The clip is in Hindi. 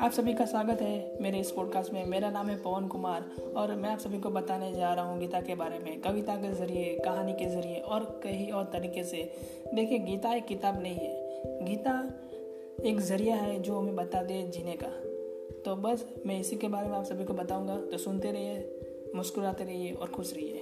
आप सभी का स्वागत है मेरे इस पॉडकास्ट में। मेरा नाम है पवन कुमार और मैं आप सभी को बताने जा रहा हूँ गीता के बारे में, कविता के ज़रिए, कहानी के ज़रिए और कई और तरीके से। देखिए, गीता एक किताब नहीं है। गीता एक ज़रिया है जो हमें बता दे जीने का। तो बस मैं इसी के बारे में आप सभी को बताऊँगा। तो सुनते रहिए, मुस्कुराते रहिए और खुश रहिए।